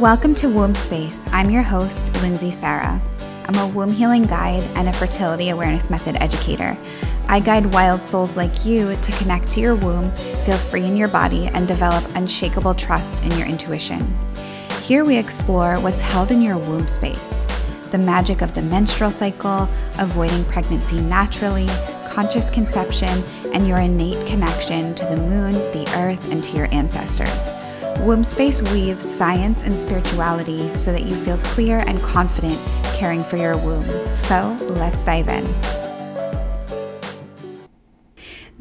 Welcome to Womb Space. I'm your host, Lindsay Sarah. I'm a womb healing guide and a fertility awareness method educator. I guide wild souls like you to connect to your womb, feel free in your body, and develop unshakable trust in your intuition. Here we explore what's held in your womb space the magic of the menstrual cycle, avoiding pregnancy naturally, conscious conception, and your innate connection to the moon, the earth, and to your ancestors. Womb Space weaves science and spirituality so that you feel clear and confident caring for your womb. So let's dive in.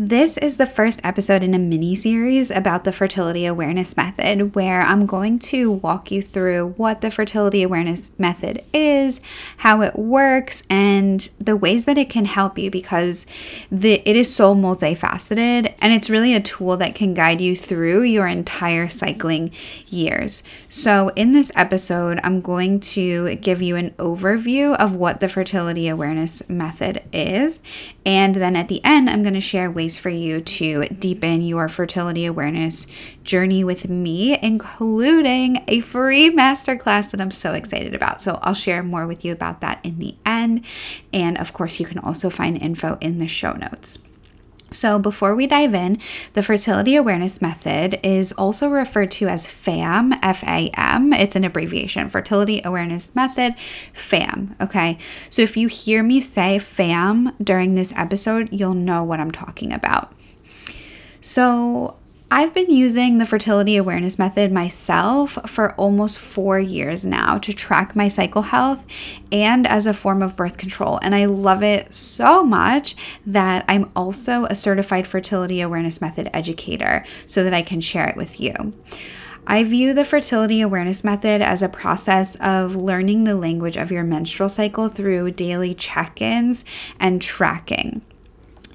This is the first episode in a mini series about the fertility awareness method, where I'm going to walk you through what the fertility awareness method is, how it works, and the ways that it can help you because the, it is so multifaceted and it's really a tool that can guide you through your entire cycling years. So, in this episode, I'm going to give you an overview of what the fertility awareness method is, and then at the end, I'm going to share ways for you to deepen your fertility awareness journey with me, including a free masterclass that I'm so excited about. So I'll share more with you about that in the end. And of course, you can also find info in the show notes. So, before we dive in, the fertility awareness method is also referred to as FAM, F A M. It's an abbreviation, fertility awareness method, FAM. Okay. So, if you hear me say FAM during this episode, you'll know what I'm talking about. So, I've been using the fertility awareness method myself for almost four years now to track my cycle health and as a form of birth control. And I love it so much that I'm also a certified fertility awareness method educator so that I can share it with you. I view the fertility awareness method as a process of learning the language of your menstrual cycle through daily check ins and tracking.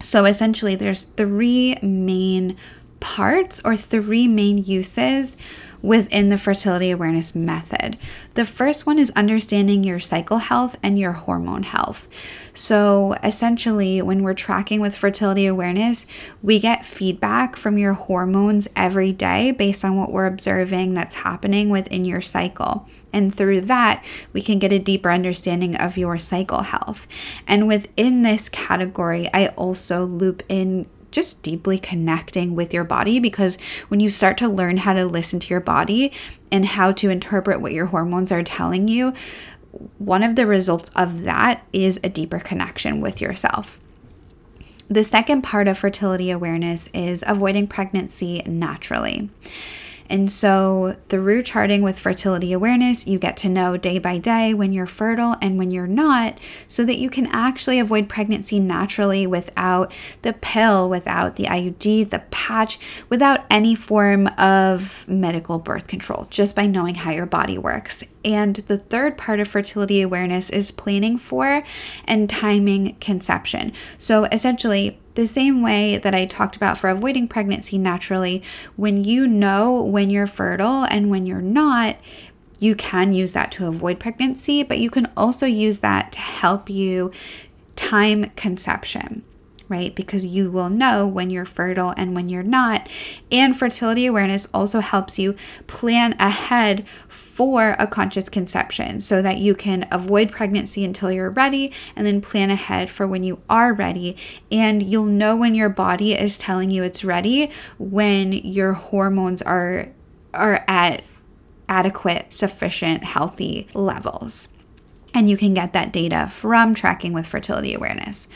So essentially, there's three main parts or three main uses within the fertility awareness method. The first one is understanding your cycle health and your hormone health. So, essentially, when we're tracking with fertility awareness, we get feedback from your hormones every day based on what we're observing that's happening within your cycle. And through that, we can get a deeper understanding of your cycle health. And within this category, I also loop in just deeply connecting with your body because when you start to learn how to listen to your body and how to interpret what your hormones are telling you, one of the results of that is a deeper connection with yourself. The second part of fertility awareness is avoiding pregnancy naturally. And so, through charting with fertility awareness, you get to know day by day when you're fertile and when you're not, so that you can actually avoid pregnancy naturally without the pill, without the IUD, the patch, without any form of medical birth control, just by knowing how your body works. And the third part of fertility awareness is planning for and timing conception. So essentially, the same way that I talked about for avoiding pregnancy naturally, when you know when you're fertile and when you're not, you can use that to avoid pregnancy, but you can also use that to help you time conception right? Because you will know when you're fertile and when you're not. And fertility awareness also helps you plan ahead for a conscious conception so that you can avoid pregnancy until you're ready and then plan ahead for when you are ready. And you'll know when your body is telling you it's ready when your hormones are are at adequate, sufficient, healthy levels. And you can get that data from tracking with fertility awareness.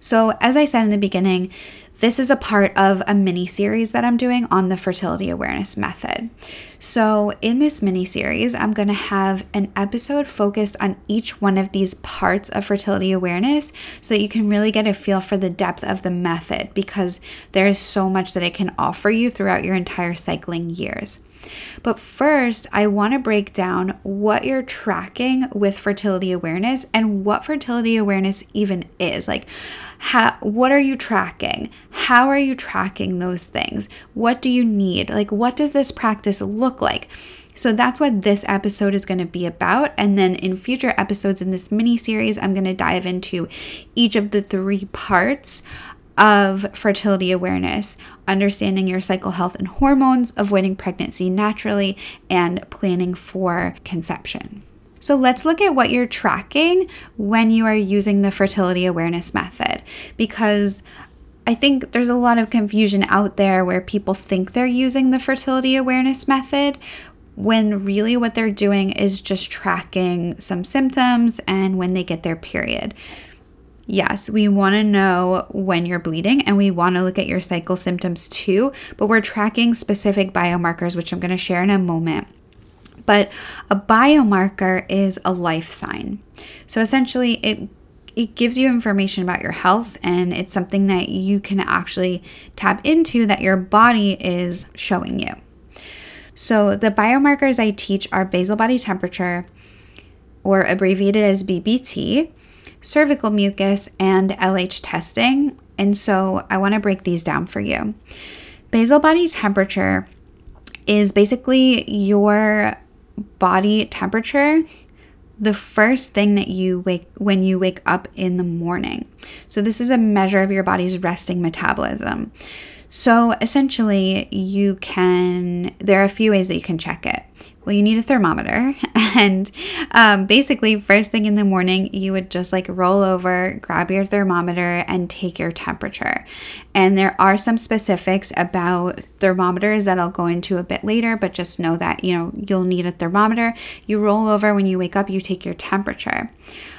So, as I said in the beginning, this is a part of a mini series that I'm doing on the fertility awareness method. So, in this mini series, I'm going to have an episode focused on each one of these parts of fertility awareness so that you can really get a feel for the depth of the method because there's so much that it can offer you throughout your entire cycling years. But first, I want to break down what you're tracking with fertility awareness and what fertility awareness even is. Like, how, what are you tracking? How are you tracking those things? What do you need? Like, what does this practice look like? So that's what this episode is going to be about. And then in future episodes in this mini series, I'm going to dive into each of the three parts of fertility awareness, understanding your cycle health and hormones, avoiding pregnancy naturally, and planning for conception. So let's look at what you're tracking when you are using the fertility awareness method because I think there's a lot of confusion out there where people think they're using the fertility awareness method when really what they're doing is just tracking some symptoms and when they get their period. Yes, we want to know when you're bleeding and we want to look at your cycle symptoms too, but we're tracking specific biomarkers, which I'm going to share in a moment. But a biomarker is a life sign. So essentially, it it gives you information about your health and it's something that you can actually tap into that your body is showing you. So, the biomarkers I teach are basal body temperature, or abbreviated as BBT, cervical mucus, and LH testing. And so, I want to break these down for you. Basal body temperature is basically your body temperature the first thing that you wake when you wake up in the morning. So this is a measure of your body's resting metabolism. So essentially, you can, there are a few ways that you can check it. Well, you need a thermometer. And um, basically, first thing in the morning, you would just like roll over, grab your thermometer, and take your temperature. And there are some specifics about thermometers that I'll go into a bit later, but just know that, you know, you'll need a thermometer. You roll over when you wake up, you take your temperature.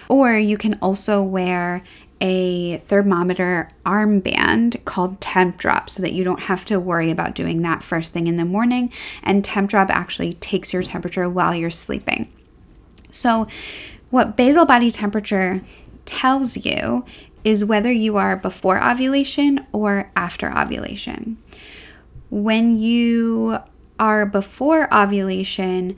Or you can also wear a thermometer armband called Tempdrop so that you don't have to worry about doing that first thing in the morning. And Tempdrop actually takes your temperature while you're sleeping. So, what basal body temperature tells you is whether you are before ovulation or after ovulation. When you are before ovulation,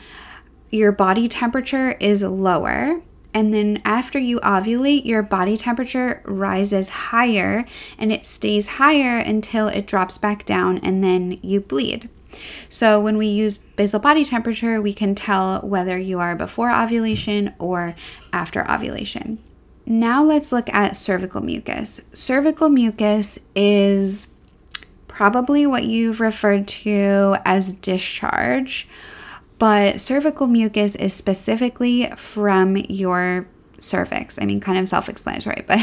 your body temperature is lower and then after you ovulate, your body temperature rises higher and it stays higher until it drops back down and then you bleed. So, when we use basal body temperature, we can tell whether you are before ovulation or after ovulation. Now, let's look at cervical mucus. Cervical mucus is probably what you've referred to as discharge but cervical mucus is specifically from your cervix. I mean, kind of self explanatory, but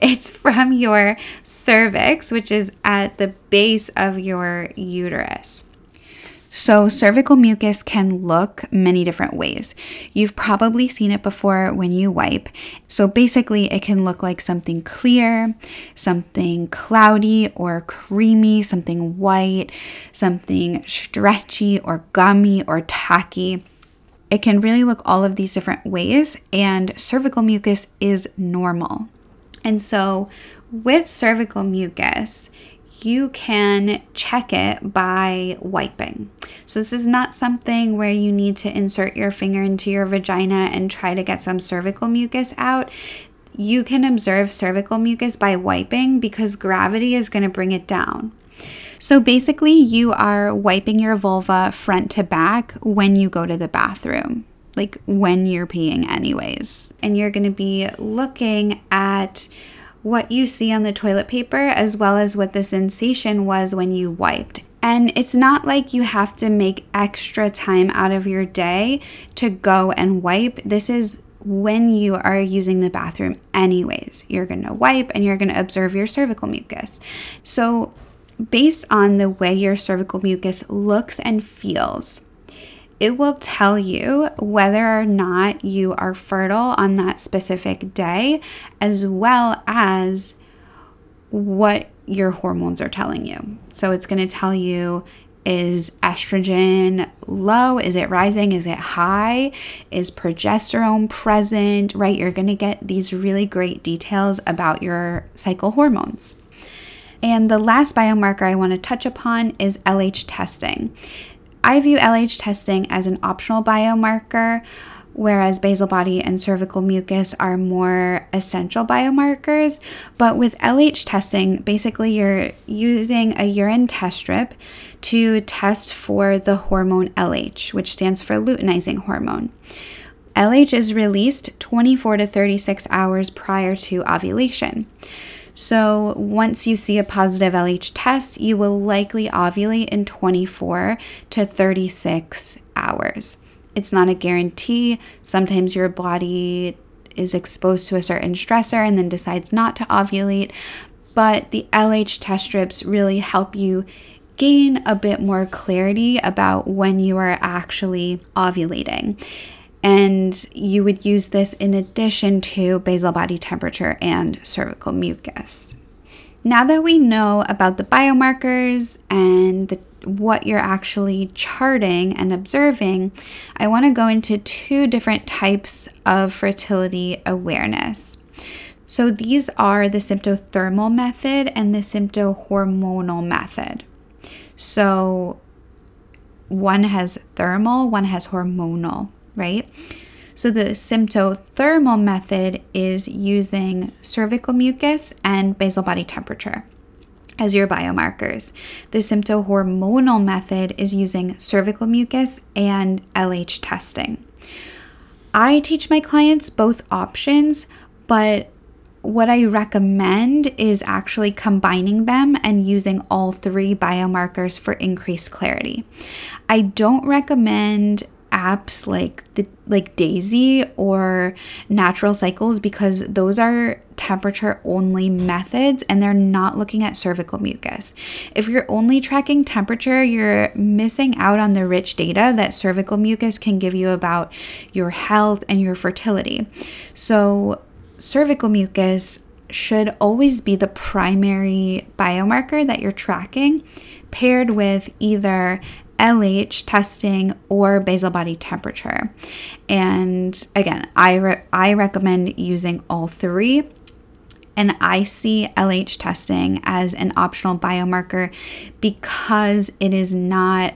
it's from your cervix, which is at the base of your uterus. So, cervical mucus can look many different ways. You've probably seen it before when you wipe. So, basically, it can look like something clear, something cloudy or creamy, something white, something stretchy or gummy or tacky. It can really look all of these different ways, and cervical mucus is normal. And so, with cervical mucus, you can check it by wiping. So, this is not something where you need to insert your finger into your vagina and try to get some cervical mucus out. You can observe cervical mucus by wiping because gravity is going to bring it down. So, basically, you are wiping your vulva front to back when you go to the bathroom like when you're peeing, anyways. And you're going to be looking at what you see on the toilet paper as well as what the sensation was when you wiped. And it's not like you have to make extra time out of your day to go and wipe. This is when you are using the bathroom, anyways. You're gonna wipe and you're gonna observe your cervical mucus. So, based on the way your cervical mucus looks and feels, it will tell you whether or not you are fertile on that specific day, as well as what your hormones are telling you. So it's going to tell you is estrogen low? Is it rising? Is it high? Is progesterone present? Right? You're going to get these really great details about your cycle hormones. And the last biomarker I want to touch upon is LH testing. I view LH testing as an optional biomarker, whereas basal body and cervical mucus are more essential biomarkers. But with LH testing, basically you're using a urine test strip to test for the hormone LH, which stands for luteinizing hormone. LH is released 24 to 36 hours prior to ovulation. So, once you see a positive LH test, you will likely ovulate in 24 to 36 hours. It's not a guarantee. Sometimes your body is exposed to a certain stressor and then decides not to ovulate. But the LH test strips really help you gain a bit more clarity about when you are actually ovulating. And you would use this in addition to basal body temperature and cervical mucus. Now that we know about the biomarkers and the, what you're actually charting and observing, I want to go into two different types of fertility awareness. So these are the symptothermal method and the symptohormonal method. So one has thermal, one has hormonal, right? So the symptothermal method is using cervical mucus and basal body temperature as your biomarkers. The symptohormonal method is using cervical mucus and LH testing. I teach my clients both options, but what I recommend is actually combining them and using all three biomarkers for increased clarity. I don't recommend apps like the like Daysy or Natural Cycles because those are temperature only methods and they're not looking at cervical mucus. If you're only tracking temperature, you're missing out on the rich data that cervical mucus can give you about your health and your fertility. So, cervical mucus should always be the primary biomarker that you're tracking, paired with either LH testing or basal body temperature. And again, I, re- I recommend using all three. And I see LH testing as an optional biomarker because it is not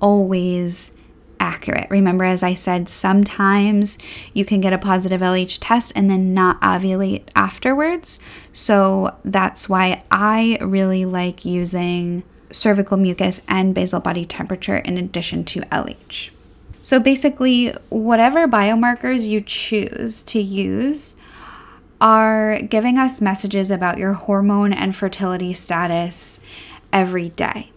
always accurate. Remember, as I said, sometimes you can get a positive LH test and then not ovulate afterwards. So that's why I really like using cervical mucus and basal body temperature in addition to LH. So basically, whatever biomarkers you choose to use are giving us messages about your hormone and fertility status every day.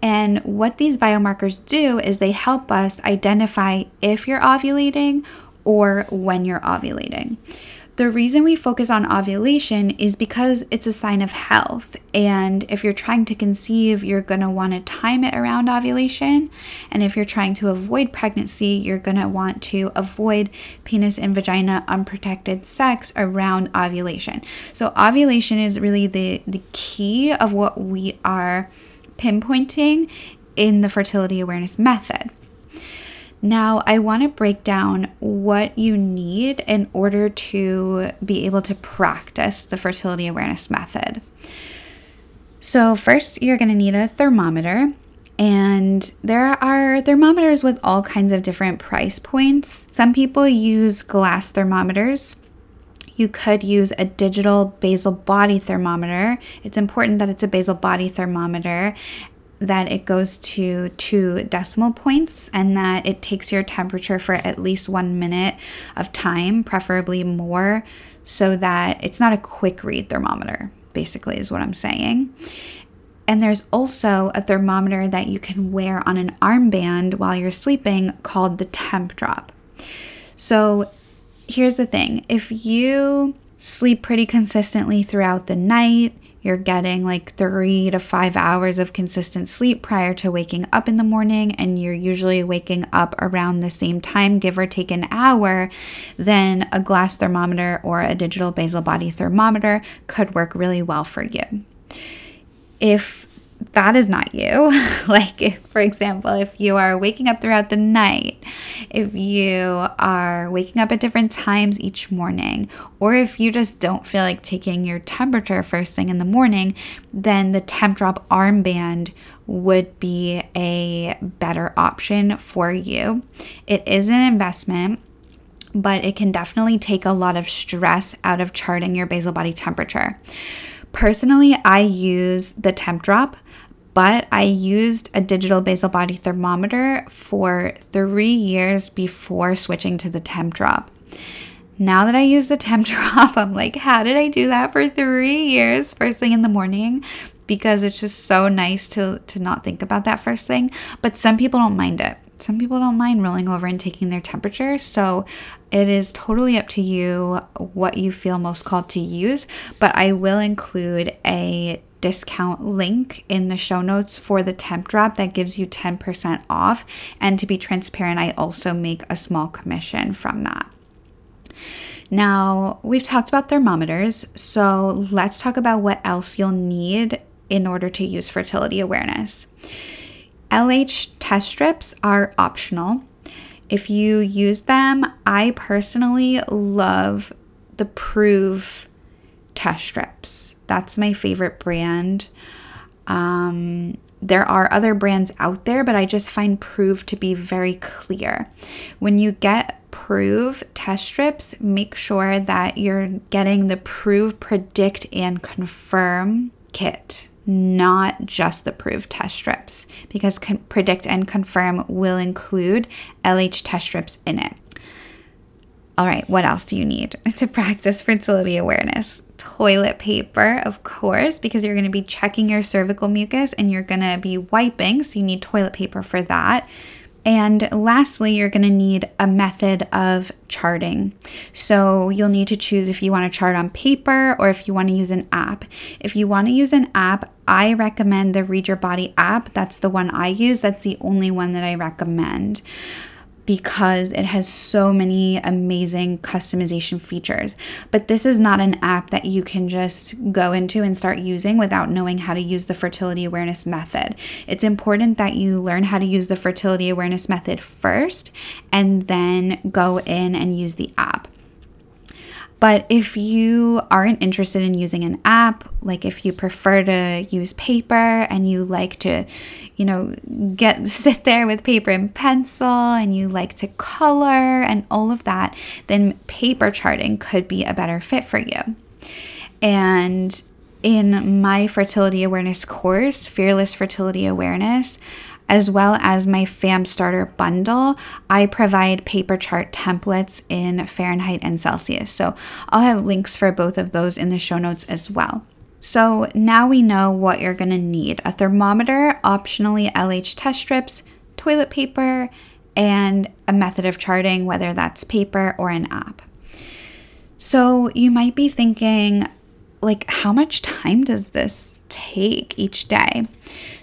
And what these biomarkers do is they help us identify if you're ovulating or when you're ovulating. The reason we focus on ovulation is because it's a sign of health. And if you're trying to conceive, you're going to want to time it around ovulation. And if you're trying to avoid pregnancy, you're going to want to avoid penis and vagina unprotected sex around ovulation. So, ovulation is really the, the key of what we are pinpointing in the fertility awareness method. Now, I want to break down what you need in order to be able to practice the fertility awareness method. So, first, you're going to need a thermometer, and there are thermometers with all kinds of different price points. Some people use glass thermometers. You could use a digital basal body thermometer. It's important that it's a basal body thermometer that it goes to two decimal points and that it takes your temperature for at least one minute of time, preferably more, so that it's not a quick read thermometer, basically, is what I'm saying. And there's also a thermometer that you can wear on an armband while you're sleeping called the Tempdrop. So here's the thing if you sleep pretty consistently throughout the night, you're getting like three to five hours of consistent sleep prior to waking up in the morning, and you're usually waking up around the same time, give or take an hour, then a glass thermometer or a digital basal body thermometer could work really well for you. If that is not you. like, if, for example, if you are waking up throughout the night, if you are waking up at different times each morning, or if you just don't feel like taking your temperature first thing in the morning, then the Tempdrop armband would be a better option for you. It is an investment but it can definitely take a lot of stress out of charting your basal body temperature. Personally, I use the Tempdrop but I used a digital basal body thermometer for three years before switching to the Tempdrop. now that I use the temp drop, I'm like, how did I do that for three years first thing in the morning? Because it's just so nice to to not think about that first thing. But some people don't mind it. Some people don't mind rolling over and taking their temperature. So it is totally up to you what you feel most called to use. But I will include a discount link in the show notes for the Tempdrop that gives you 10% off. And to be transparent, I also make a small commission from that. Now, we've talked about thermometers, so let's talk about what else you'll need in order to use fertility awareness. LH test strips are optional. If you use them, I personally love the Proov test strips. That's my favorite brand. Um, there are other brands out there, but I just find Proov to be very clear. When you get Proov test strips, make sure that you're getting the Proov, Predict and Confirm kit, not just the Proov test strips, because con- Predict and Confirm will include LH test strips in it. All right, what else do you need to practice fertility awareness? Toilet paper, of course, because you're going to be checking your cervical mucus and you're going to be wiping, so you need toilet paper for that. And lastly, you're going to need a method of charting. So you'll need to choose if you want to chart on paper or if you want to use an app. If you want to use an app, I recommend the Read Your Body app. That's the one I use. That's the only one that I recommend because it has so many amazing customization features. But this is not an app that you can just go into and start using without knowing how to use the fertility awareness method. It's important that you learn how to use the fertility awareness method first and then go in and use the app. But if you aren't interested in using an app, like if you prefer to use paper and you like to, you know, get sit there with paper and pencil and you like to color and all of that, then paper charting could be a better fit for you. And in my fertility awareness course, Fearless Fertility Awareness, as well as my FAM starter bundle, I provide paper chart templates in Fahrenheit and Celsius. So I'll have links for both of those in the show notes as well. So now we know what you're going to need a thermometer, optionally LH test strips, toilet paper, and a method of charting, whether that's paper or an app. So you might be thinking, like, how much time does this take each day?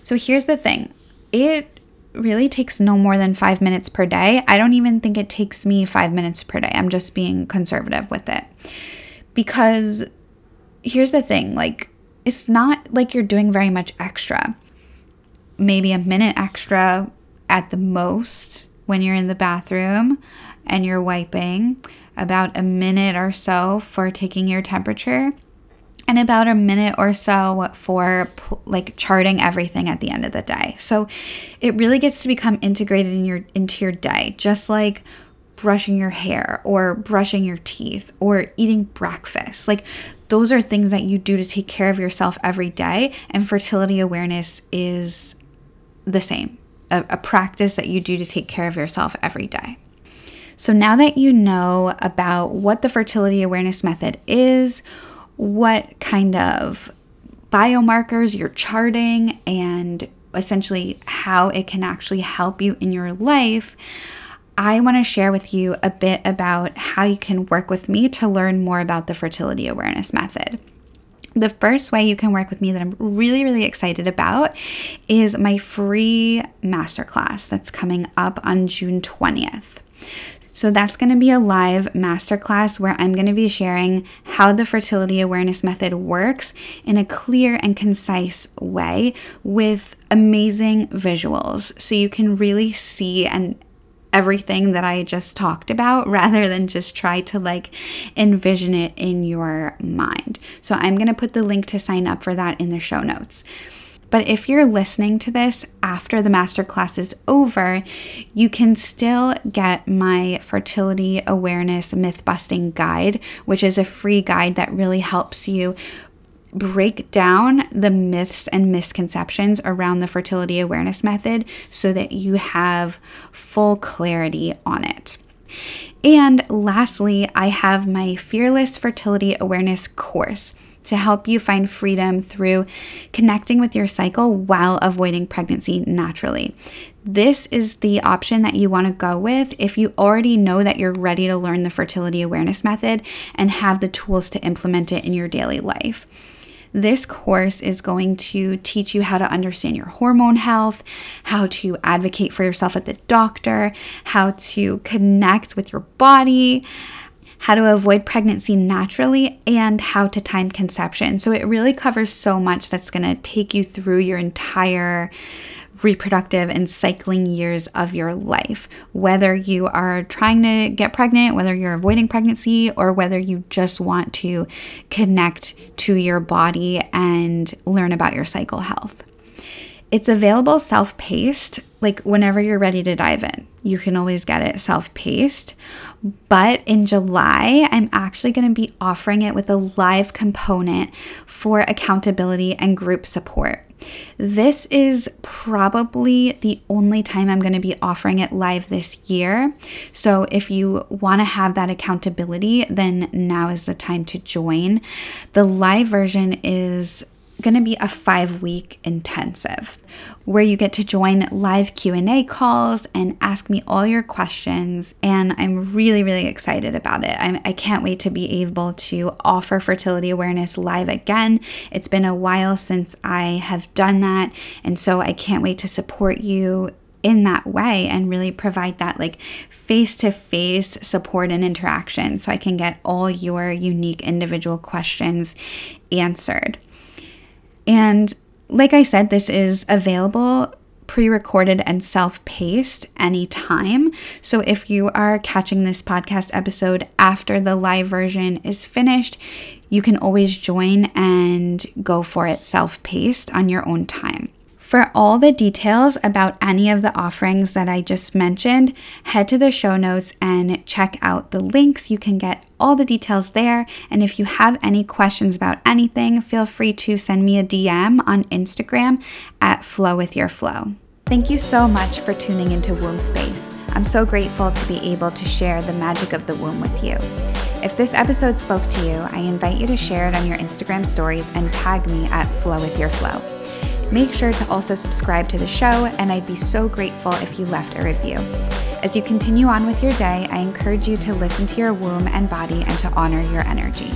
So here's the thing it really takes no more than five minutes per day. I don't even think it takes me five minutes per day. I'm just being conservative with it. Because here's the thing like, it's not like you're doing very much extra. Maybe a minute extra at the most when you're in the bathroom and you're wiping, about a minute or so for taking your temperature and about a minute or so for like charting everything at the end of the day. So it really gets to become integrated in your into your day, just like brushing your hair or brushing your teeth or eating breakfast. Like those are things that you do to take care of yourself every day and fertility awareness is the same. A, a practice that you do to take care of yourself every day. So now that you know about what the fertility awareness method is, what kind of biomarkers you're charting and essentially how it can actually help you in your life, I want to share with you a bit about how you can work with me to learn more about the fertility awareness method. The first way you can work with me that I'm really, really excited about is my free masterclass that's coming up on June 20th. So that's going to be a live masterclass where I'm going to be sharing how the fertility awareness method works in a clear and concise way with amazing visuals so you can really see and everything that I just talked about rather than just try to like envision it in your mind. So I'm going to put the link to sign up for that in the show notes. But if you're listening to this after the masterclass is over, you can still get my fertility awareness myth busting guide, which is a free guide that really helps you break down the myths and misconceptions around the fertility awareness method so that you have full clarity on it. And lastly, I have my Fearless Fertility Awareness course to help you find freedom through connecting with your cycle while avoiding pregnancy naturally. This is the option that you want to go with if you already know that you're ready to learn the fertility awareness method and have the tools to implement it in your daily life. This course is going to teach you how to understand your hormone health, how to advocate for yourself at the doctor, how to connect with your body, how to avoid pregnancy naturally, and how to time conception. So it really covers so much that's going to take you through your entire reproductive and cycling years of your life. Whether you are trying to get pregnant, whether you're avoiding pregnancy, or whether you just want to connect to your body and learn about your cycle health. It's available self paced, like whenever you're ready to dive in. You can always get it self paced. But in July, I'm actually going to be offering it with a live component for accountability and group support. This is probably the only time I'm going to be offering it live this year. So if you want to have that accountability, then now is the time to join. The live version is going to be a 5 week intensive where you get to join live Q&A calls and ask me all your questions and I'm really really excited about it. I'm, I can not wait to be able to offer fertility awareness live again. It's been a while since I have done that and so I can't wait to support you in that way and really provide that like face to face support and interaction so I can get all your unique individual questions answered. And like I said, this is available pre recorded and self paced anytime. So if you are catching this podcast episode after the live version is finished, you can always join and go for it self paced on your own time. For all the details about any of the offerings that I just mentioned, head to the show notes and check out the links. You can get all the details there. And if you have any questions about anything, feel free to send me a DM on Instagram at Flow with Your Flow. Thank you so much for tuning into Womb Space. I'm so grateful to be able to share the magic of the womb with you. If this episode spoke to you, I invite you to share it on your Instagram stories and tag me at Flow with Your Flow. Make sure to also subscribe to the show, and I'd be so grateful if you left a review. As you continue on with your day, I encourage you to listen to your womb and body and to honor your energy.